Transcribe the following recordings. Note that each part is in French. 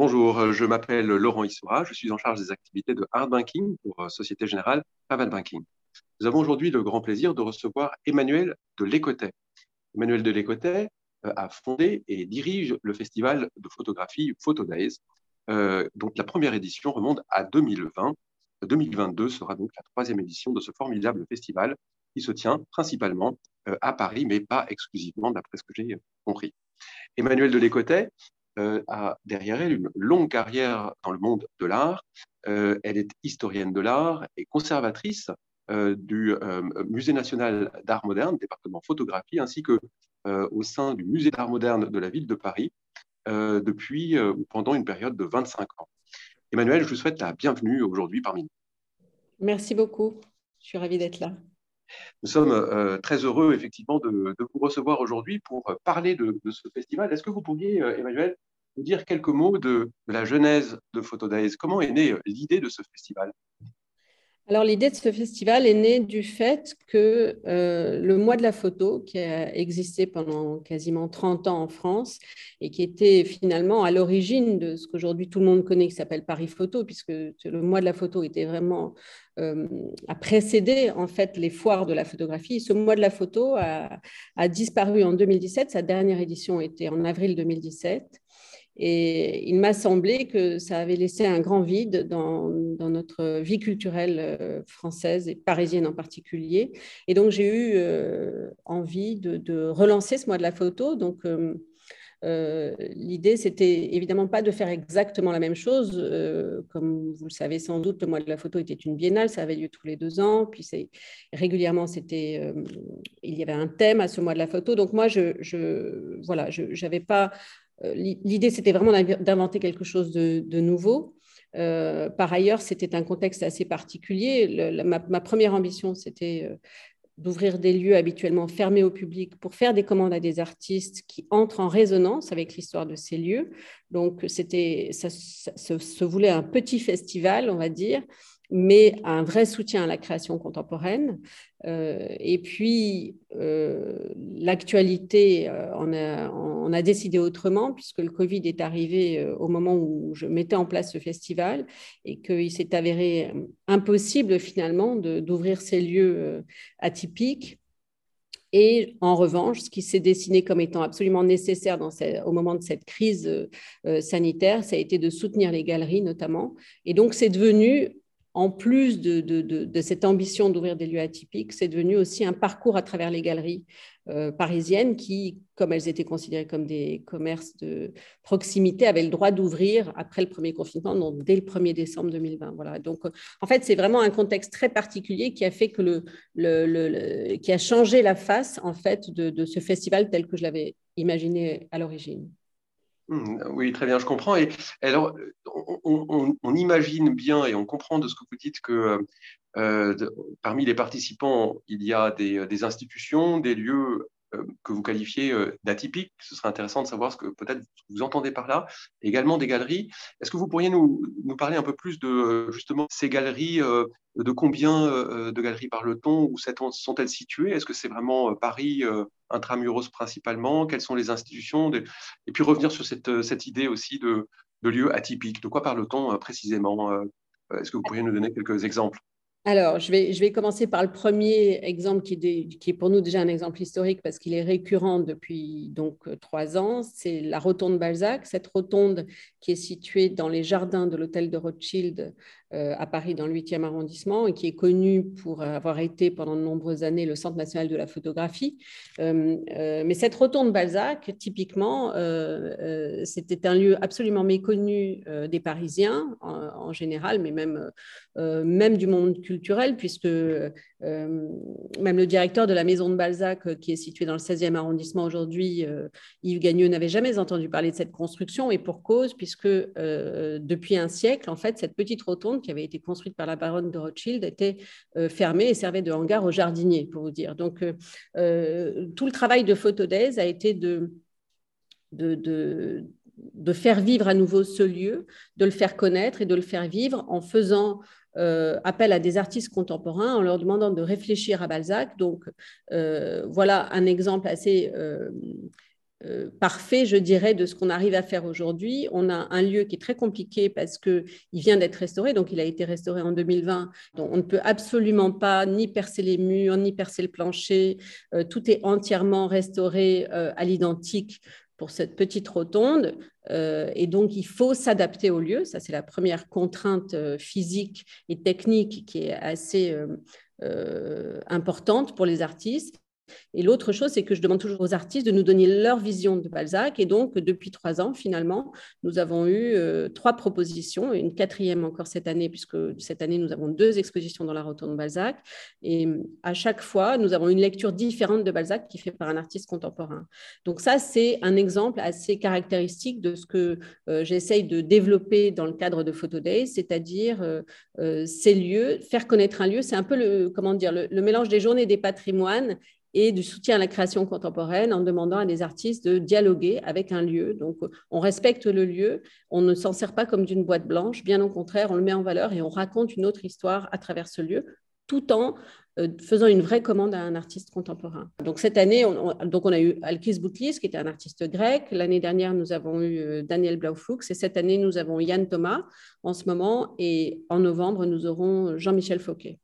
Bonjour, je m'appelle Laurent Issoura, je suis en charge des activités de hard banking pour Société Générale Private Banking. Nous avons aujourd'hui le grand plaisir de recevoir Emmanuel de Lécotet. Emmanuel de Lécotet euh, a fondé et dirige le festival de photographie Photo Days, euh, dont la première édition remonte à 2020. 2022 sera donc la troisième édition de ce formidable festival qui se tient principalement euh, à Paris, mais pas exclusivement, d'après ce que j'ai compris. Emmanuel de Lécotet a derrière elle une longue carrière dans le monde de l'art. elle est historienne de l'art et conservatrice du Musée national d'art moderne, département photographie, ainsi que euh, au sein du Musée d'art moderne de la ville de Paris euh, depuis euh, pendant une période de 25 ans. Emmanuel, je vous souhaite la bienvenue aujourd'hui parmi nous. Merci beaucoup. Je suis ravie d'être là. Nous sommes très heureux, effectivement, de, vous recevoir aujourd'hui pour parler de, ce festival. Est-ce que vous pourriez, Emmanuel, dire quelques mots de, la genèse de Photodays Comment est née l'idée de ce festival? Alors l'idée de ce festival est née du fait que euh, le mois de la photo, qui a existé pendant quasiment 30 ans en France et qui était finalement à l'origine de ce qu'aujourd'hui tout le monde connaît, qui s'appelle Paris Photo, puisque le mois de la photo était vraiment euh, a précédé en fait les foires de la photographie. Ce mois de la photo a, a disparu en 2017. Sa dernière édition était en avril 2017. Et il m'a semblé que ça avait laissé un grand vide dans, notre vie culturelle euh, française et parisienne en particulier. Et donc, j'ai eu euh, envie de, relancer ce mois de la photo. Donc, euh, l'idée, c'était évidemment pas de faire exactement la même chose. comme vous le savez sans doute, le mois de la photo était une biennale, ça avait lieu tous les deux ans. Puis régulièrement, c'était, il y avait un thème à ce mois de la photo. Donc moi, voilà, je n'avais pas l'idée, c'était vraiment d'inventer quelque chose de, nouveau. Euh, par ailleurs, c'était un contexte assez particulier. ma, première ambition, c'était euh, d'ouvrir des lieux habituellement fermés au public pour faire des commandes à des artistes qui entrent en résonance avec l'histoire de ces lieux. Donc, c'était, ça, se voulait un petit festival, on va dire, mais un vrai soutien à la création contemporaine. Euh, et puis, euh, l'actualité, euh, on, a, on, a, décidé autrement, puisque le Covid est arrivé au moment où je mettais en place ce festival, et qu'il s'est avéré impossible finalement d'ouvrir ces lieux atypiques. Et en revanche, ce qui s'est dessiné comme étant absolument nécessaire dans au moment de cette crise sanitaire, ça a été de soutenir les galeries notamment. Et donc, c'est devenu en plus de, cette ambition d'ouvrir des lieux atypiques, c'est devenu aussi un parcours à travers les galeries euh, parisiennes qui, comme elles étaient considérées comme des commerces de proximité, avaient le droit d'ouvrir après le premier confinement, donc dès le 1er décembre 2020. Voilà. Donc, en fait, c'est vraiment un contexte très particulier qui a fait que le, qui a changé la face en fait de ce festival tel que je l'avais imaginé à l'origine. Mmh, oui, très bien, je comprends. Et alors, on, imagine bien et on comprend de ce que vous dites que euh, parmi les participants, il y a des, des institutions, des lieux euh, que vous qualifiez euh, d'atypiques. Ce serait intéressant de savoir ce que peut-être vous entendez par là. Également des galeries. Est-ce que vous pourriez nous, parler un peu plus de justement ces galeries De combien de galeries parle-t-on? Où sont-elles situées? Est-ce que c'est vraiment Paris intramuros principalement? Quelles sont les institutions? Et puis revenir sur cette, cette idée aussi de, de lieux atypiques. De quoi parle-t-on précisément Est-ce que vous pourriez nous donner quelques exemples? Alors, je vais, je vais commencer par le premier exemple qui est, qui est pour nous déjà un exemple historique parce qu'il est récurrent depuis donc euh, trois ans. C'est la rotonde Balzac. Cette rotonde qui est située dans les jardins de l'hôtel de Rothschild euh, à Paris dans le 8e arrondissement et qui est connu pour avoir été pendant de nombreuses années le Centre national de la photographie. Euh, mais cette rotonde Balzac, typiquement, c'était un lieu absolument méconnu des Parisiens en, général, mais même, même du monde puisque même le directeur de la maison de Balzac, qui est située dans le 16e arrondissement aujourd'hui, Yves Gagneux, n'avait jamais entendu parler de cette construction, et pour cause, puisque depuis un siècle, en fait, cette petite rotonde qui avait été construite par la baronne de Rothschild était euh, fermée et servait de hangar aux jardiniers, pour vous dire. Donc, euh, euh, tout le travail de Photodays a été de, de, de, faire vivre à nouveau ce lieu, de le faire connaître et de le faire vivre en faisant appel à des artistes contemporains en leur demandant de réfléchir à Balzac. Donc, voilà un exemple assez euh, parfait, je dirais, de ce qu'on arrive à faire aujourd'hui. On a un lieu qui est très compliqué parce qu'il vient d'être restauré, donc il a été restauré en 2020. Donc on ne peut absolument pas ni percer les murs, ni percer le plancher. Euh, tout est entièrement restauré euh, à l'identique pour cette petite rotonde. et donc, il faut s'adapter au lieu. Ça, c'est la première contrainte physique et technique qui est assez importante pour les artistes. Et l'autre chose, c'est que je demande toujours aux artistes de nous donner leur vision de Balzac. Et donc, depuis trois ans, finalement, nous avons eu euh, trois propositions, une quatrième encore cette année, puisque cette année, nous avons deux expositions dans la Rotonde Balzac. Et à chaque fois, nous avons une lecture différente de Balzac qui est faite par un artiste contemporain. Donc ça, c'est un exemple assez caractéristique de ce que euh, j'essaye de développer dans le cadre de Photo Days, c'est-à-dire euh, ces lieux, faire connaître un lieu. C'est un peu le, comment dire, le mélange des journées des patrimoines et du soutien à la création contemporaine en demandant à des artistes de dialoguer avec un lieu. Donc, on respecte le lieu, on ne s'en sert pas comme d'une boîte blanche, bien au contraire, on le met en valeur et on raconte une autre histoire à travers ce lieu, tout en euh, faisant une vraie commande à un artiste contemporain. Donc cette année, on, donc on a eu Alkis Boutlis, qui était un artiste grec. L'année dernière, nous avons eu euh, Daniel Blauflux. Et cette année, nous avons Yann Thomas en ce moment. Et en novembre, nous aurons Jean-Michel Fauquet.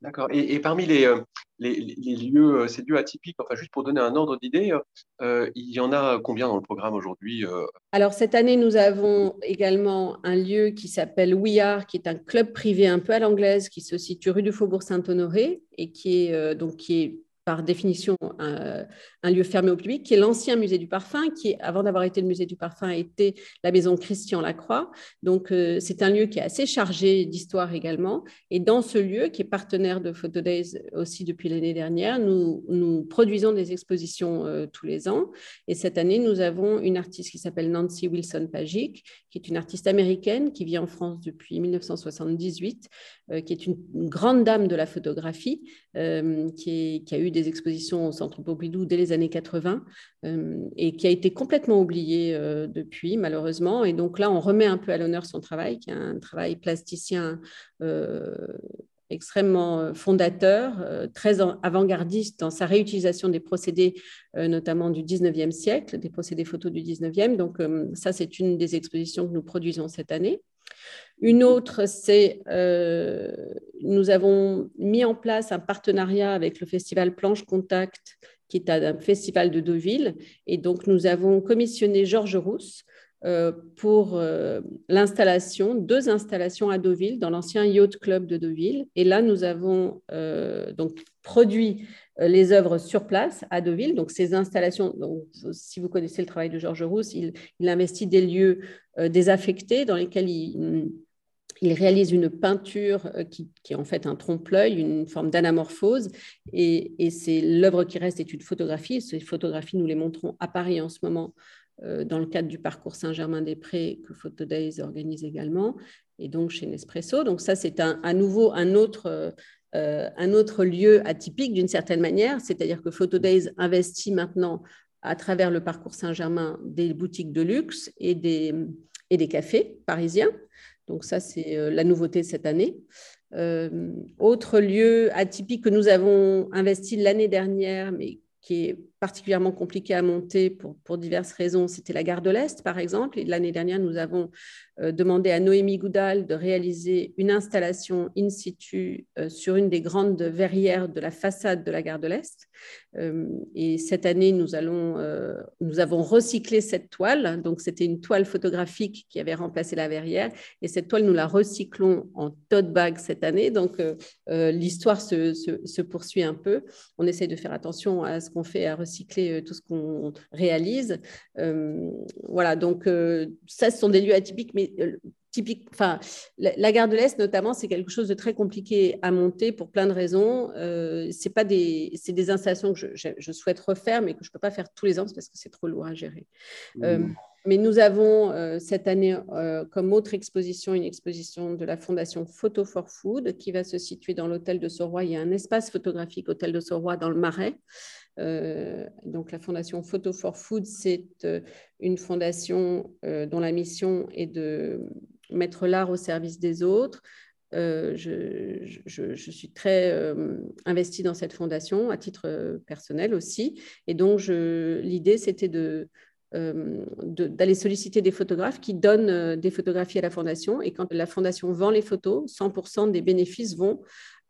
D'accord. Et, parmi euh, les, lieux, euh, ces lieux atypiques, enfin juste pour donner un ordre d'idée, euh, il y en a combien dans le programme aujourd'hui Alors cette année, nous avons également un lieu qui s'appelle We Are, qui est un club privé un peu à l'anglaise, qui se situe rue du Faubourg Saint-Honoré et qui est donc qui est par définition un, lieu fermé au public, qui est l'ancien musée du parfum, qui, avant d'avoir été le musée du parfum, été la maison Christian Lacroix. Donc, euh, c'est un lieu qui est assez chargé d'histoire également. Et dans ce lieu, qui est partenaire de Photo Days aussi depuis l'année dernière, nous, nous, produisons des expositions euh, tous les ans. Et cette année, nous avons une artiste qui s'appelle Nancy Wilson Pagic, qui est une artiste américaine qui vit en France depuis 1978, euh, qui est une, grande dame de la photographie, qui, qui a eu des expositions au Centre Pompidou dès les années 80 euh, et qui a été complètement oubliée euh, depuis, malheureusement. Et donc là, on remet un peu à l'honneur son travail, qui est un travail plasticien euh, extrêmement fondateur, très avant-gardiste dans sa réutilisation des procédés, notamment du 19e siècle, des procédés photos du 19e. Donc ça, c'est une des expositions que nous produisons cette année. Une autre, c'est euh, nous avons mis en place un partenariat avec le festival Planche Contact, qui est un festival de Deauville. Et donc, nous avons commissionné Georges Rousse pour euh, l'installation, deux installations à Deauville, dans l'ancien Yacht Club de Deauville. Et là, nous avons donc produit les œuvres sur place à Deauville. Donc, ces installations, si vous connaissez le travail de Georges Rousse, il, investit des lieux désaffectés dans lesquels il réalise une peinture euh, qui, est en fait un trompe-l'œil, une forme d'anamorphose, et, l'œuvre qui reste est une photographie. Ces photographies, nous les montrons à Paris en ce moment euh, dans le cadre du parcours Saint-Germain-des-Prés que Photo Days organise également, et donc chez Nespresso. Donc ça, c'est à nouveau un autre, euh, un autre lieu atypique d'une certaine manière, c'est-à-dire que Photo Days investit maintenant à travers le parcours Saint-Germain des boutiques de luxe et des, et des cafés parisiens. Donc ça, c'est euh, la nouveauté cette année. Euh, autre lieu atypique que nous avons investi l'année dernière, mais qui est particulièrement compliqué à monter pour, pour diverses raisons, c'était la gare de l'Est, par exemple. L'année dernière, nous avons euh, demandé à Noémie Goudal de réaliser une installation in situ sur une des grandes verrières de la façade de la gare de l'Est. Euh, et cette année, nous, allons, euh, nous avons recyclé cette toile. Donc, c'était une toile photographique qui avait remplacé la verrière. Et cette toile, nous la recyclons en tote bag cette année. Donc, euh, l'histoire se, se, poursuit un peu. On essaie de faire attention à ce qu'on fait, à recycler tout ce qu'on réalise. voilà, donc ça, ce sont des lieux atypiques, mais typique, enfin, la, gare de l'Est notamment, c'est quelque chose de très compliqué à monter pour plein de raisons. Euh, c'est pas des, c'est des installations que je, je, souhaite refaire, mais que je peux pas faire tous les ans parce que c'est trop lourd à gérer. Euh, mmh. mais nous avons euh, cette année euh, comme autre exposition une exposition de la fondation Photo for Food qui va se situer dans l'hôtel de Soroy. Il y a un espace photographique hôtel de Soroy dans le Marais. Donc la fondation Photo for Food, c'est une fondation dont la mission est de mettre l'art au service des autres, je, suis très investie dans cette fondation à titre personnel aussi. Et donc, l'idée, c'était de, d'aller solliciter des photographes qui donnent des photographies à la fondation. Et quand la fondation vend les photos, 100% des bénéfices vont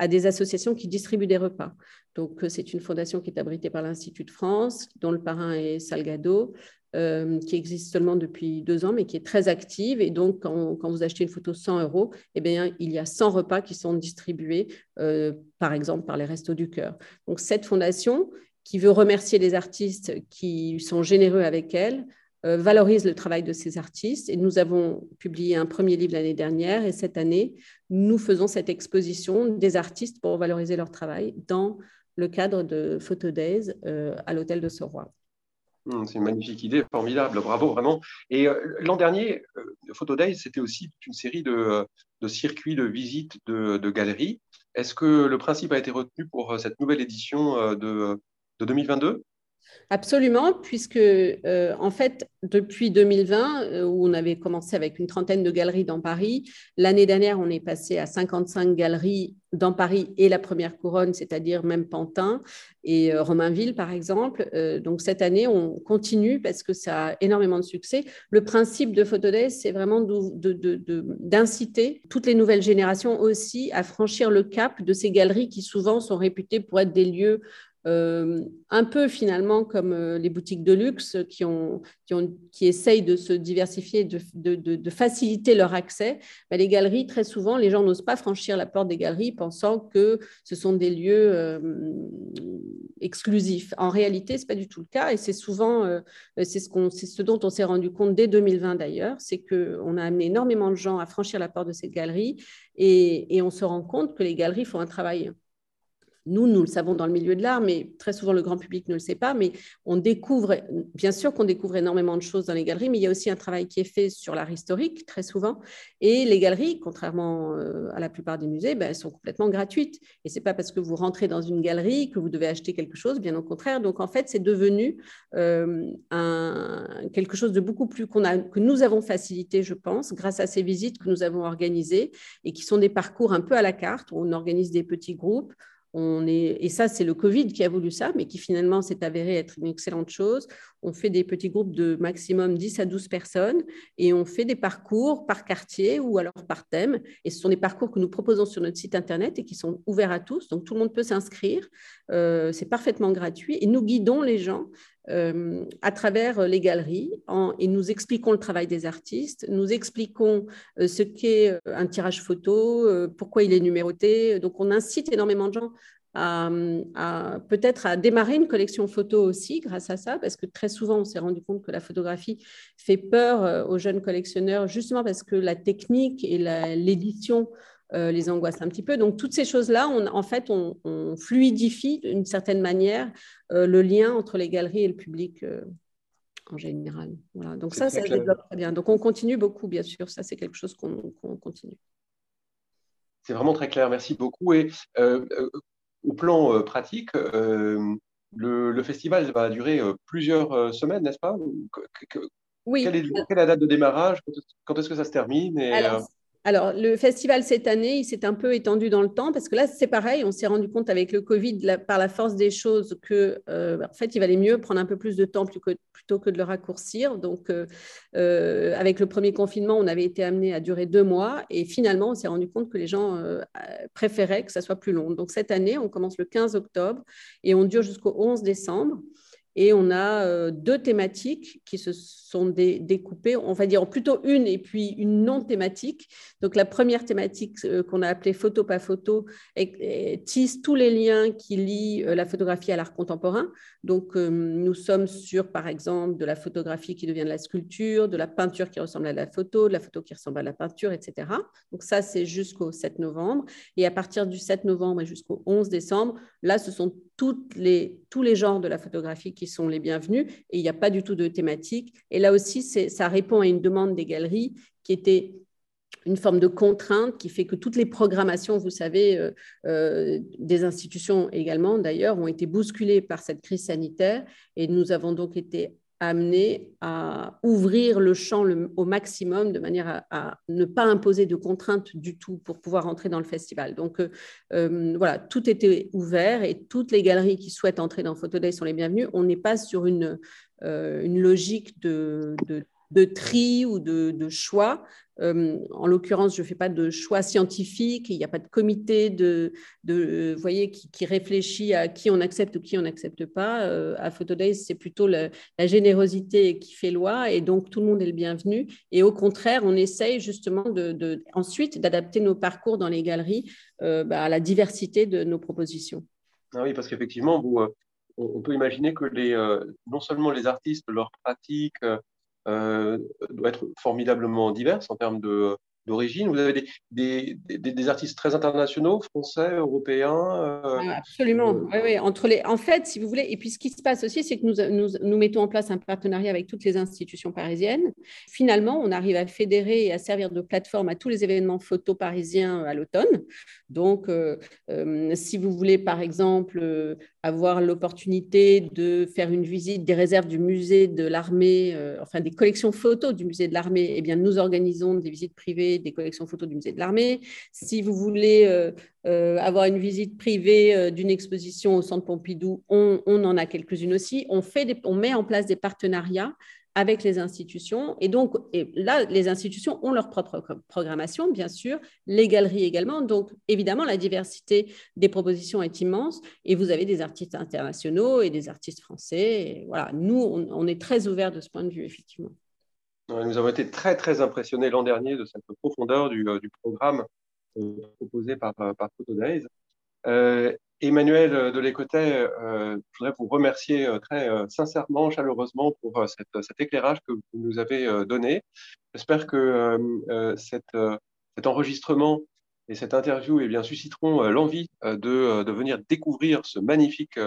à des associations qui distribuent des repas. Donc, c'est une fondation qui est abritée par l'Institut de France, dont le parrain est Salgado, euh, qui existe seulement depuis deux ans, mais qui est très active. Et donc, quand, vous achetez une photo 100 euros, eh bien, il y a 100 repas qui sont distribués, euh, par exemple, par les Restos du Cœur. Donc, cette fondation, qui veut remercier les artistes qui sont généreux avec elle, euh, valorise le travail de ces artistes. Et nous avons publié un premier livre l'année dernière. Et cette année, nous faisons cette exposition des artistes pour valoriser leur travail dans le cadre de Photo Days à l'hôtel de Soroy. Mmh, c'est une magnifique idée, formidable, bravo vraiment. Et euh, l'an dernier, euh, Photo Days, c'était aussi une série de, circuits de visites de, galeries. Est-ce que le principe a été retenu pour euh, cette nouvelle édition de 2022 Absolument, puisque euh, en fait, depuis 2020, euh, où on avait commencé avec une trentaine de galeries dans Paris, l'année dernière, on est passé à 55 galeries dans Paris et la première couronne, c'est-à-dire même Pantin et euh, Romainville, par exemple. donc cette année, on continue parce que ça a énormément de succès. Le principe de Photodesk, c'est vraiment d'inciter toutes les nouvelles générations aussi à franchir le cap de ces galeries qui souvent sont réputées pour être des lieux euh, un peu finalement comme euh, les boutiques de luxe qui, ont, qui, ont, qui essayent de se diversifier, de, de, faciliter leur accès. Ben, les galeries, très souvent, les gens n'osent pas franchir la porte des galeries pensant que ce sont des lieux euh, exclusifs. En réalité, ce n'est pas du tout le cas et c'est souvent, c'est ce, qu'on, c'est ce dont on s'est rendu compte dès 2020 d'ailleurs, c'est qu'on a amené énormément de gens à franchir la porte de ces galeries et, et on se rend compte que les galeries font un travail nous, nous le savons dans le milieu de l'art, mais très souvent le grand public ne le sait pas. Mais on découvre, bien sûr qu'on découvre énormément de choses dans les galeries, mais il y a aussi un travail qui est fait sur l'art historique, très souvent. Et les galeries, contrairement euh, à la plupart des musées, ben, elles sont complètement gratuites. Et ce n'est pas parce que vous rentrez dans une galerie que vous devez acheter quelque chose, bien au contraire. Donc en fait, c'est devenu euh, quelque chose de beaucoup plus que nous avons facilité, je pense, grâce à ces visites que nous avons organisées et qui sont des parcours un peu à la carte. Où on organise des petits groupes on est, et ça, c'est le Covid qui a voulu ça, mais qui finalement s'est avéré être une excellente chose. On fait des petits groupes de maximum 10 à 12 personnes et on fait des parcours par quartier ou alors par thème. Et ce sont des parcours que nous proposons sur notre site internet et qui sont ouverts à tous. Donc tout le monde peut s'inscrire. Euh, c'est parfaitement gratuit et nous guidons les gens euh, à travers les galeries et nous expliquons le travail des artistes, nous expliquons euh, ce qu'est euh, un tirage photo, pourquoi il est numéroté. Donc on incite énormément de gens à, peut-être à démarrer une collection photo aussi grâce à ça, parce que très souvent on s'est rendu compte que la photographie fait peur aux jeunes collectionneurs, justement parce que la technique et l'édition euh, les angoisses un petit peu. Donc, toutes ces choses-là, en fait, on, fluidifie d'une certaine manière euh, le lien entre les galeries et le public euh, en général. Voilà. Donc, ça, ça se développe très bien. Donc, on continue beaucoup, bien sûr. Ça, c'est quelque chose qu'on continue. C'est vraiment très clair. Merci beaucoup. Et au plan pratique, le, festival va durer plusieurs semaines, n'est-ce pas? Oui. Quelle est, la date de démarrage? Quand est-ce que ça se termine? Alors, le festival cette année, il s'est un peu étendu dans le temps parce que là, c'est pareil. On s'est rendu compte avec le Covid, par la force des choses, que euh, en fait, il valait mieux prendre un peu plus de temps plutôt que de le raccourcir. Donc, euh, euh, avec le premier confinement, on avait été amené à durer deux mois et finalement, on s'est rendu compte que les gens préféraient que ça soit plus long. Donc, cette année, on commence le 15 octobre et on dure jusqu'au 11 décembre. Et on a euh, deux thématiques qui se sont découpées, on va dire plutôt une et puis une non thématique. Donc la première thématique euh, qu'on a appelée photo pas photo tisse tous les liens qui lient euh, la photographie à l'art contemporain. Donc nous sommes sur par exemple de la photographie qui devient de la sculpture, de la peinture qui ressemble à la photo, de la photo qui ressemble à la peinture, etc. Donc ça c'est jusqu'au 7 novembre. Et à partir du 7 novembre et jusqu'au 11 décembre, là ce sont toutes les, tous les genres de la photographie qui sont les bienvenus et il n'y a pas du tout de thématique. Et là aussi, ça répond à une demande des galeries qui était une forme de contrainte qui fait que toutes les programmations, vous savez, euh, euh, des institutions également d'ailleurs, ont été bousculées par cette crise sanitaire et nous avons donc été amené à ouvrir le champ au maximum de manière à, ne pas imposer de contraintes du tout pour pouvoir entrer dans le festival. Donc voilà, tout était ouvert et toutes les galeries qui souhaitent entrer dans Photo Day sont les bienvenues. On n'est pas sur une, une logique de de tri ou de, choix. Euh, en l'occurrence, je ne fais pas de choix scientifique, il n'y a pas de comité de, de voyez, qui, réfléchit à qui on accepte ou qui on n'accepte pas. Euh, à Photodays, c'est plutôt la, générosité qui fait loi et donc tout le monde est le bienvenu. Et au contraire, on essaye justement de, ensuite d'adapter nos parcours dans les galeries euh, bah, à la diversité de nos propositions. Ah oui, parce qu'effectivement, on peut imaginer que non seulement les artistes, leurs pratiques, euh, doit être formidablement diverse en termes de, d'origine. Vous avez des, des, des, artistes très internationaux, français, européens. Euh, absolument. Euh, oui, oui. Entre les... En fait, si vous voulez, et puis ce qui se passe aussi, c'est que nous, nous, nous, mettons en place un partenariat avec toutes les institutions parisiennes. Finalement, on arrive à fédérer et à servir de plateforme à tous les événements photo parisiens à l'automne. Donc, euh, si vous voulez, par exemple, avoir l'opportunité de faire une visite des réserves du musée de l'armée, enfin des collections photos du musée de l'armée, eh bien, nous organisons des visites privées des collections photos du musée de l'armée. Si vous voulez euh, euh, avoir une visite privée euh, d'une exposition au Centre Pompidou, on, en a quelques-unes aussi. On, met en place des partenariats avec les institutions. Et donc, là, les institutions ont leur propre programmation, bien sûr, les galeries également. Donc, évidemment, la diversité des propositions est immense. Et vous avez des artistes internationaux et des artistes français. voilà, nous, on est très ouverts de ce point de vue, effectivement. Nous avons été très, très impressionnés l'an dernier de cette profondeur du, euh, programme euh, proposé par, euh, par Photodays. Emmanuel de Lécotet, je voudrais vous remercier très sincèrement, chaleureusement pour cet éclairage que vous nous avez donné. J'espère que cet enregistrement et cette interview eh susciteront l'envie de, de, venir découvrir ce magnifique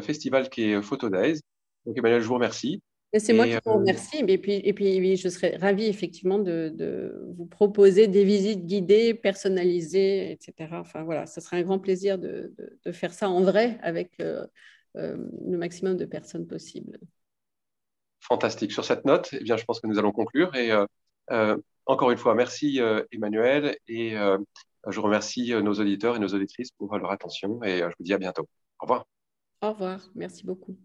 festival qui est Photodays. Donc Emmanuel, je vous remercie. C'est moi qui vous euh, remercie. Et puis, et puis, je serais ravie effectivement de, vous proposer des visites guidées, personnalisées, etc. Enfin voilà, ce serait un grand plaisir de, faire ça en vrai avec euh, euh, le maximum de personnes possibles. Fantastique. Sur cette note, eh bien, je pense que nous allons conclure. Et encore une fois, merci Emmanuel. Et je remercie nos auditeurs et nos auditrices pour leur attention. Et je vous dis à bientôt. Au revoir. Au revoir. Merci beaucoup.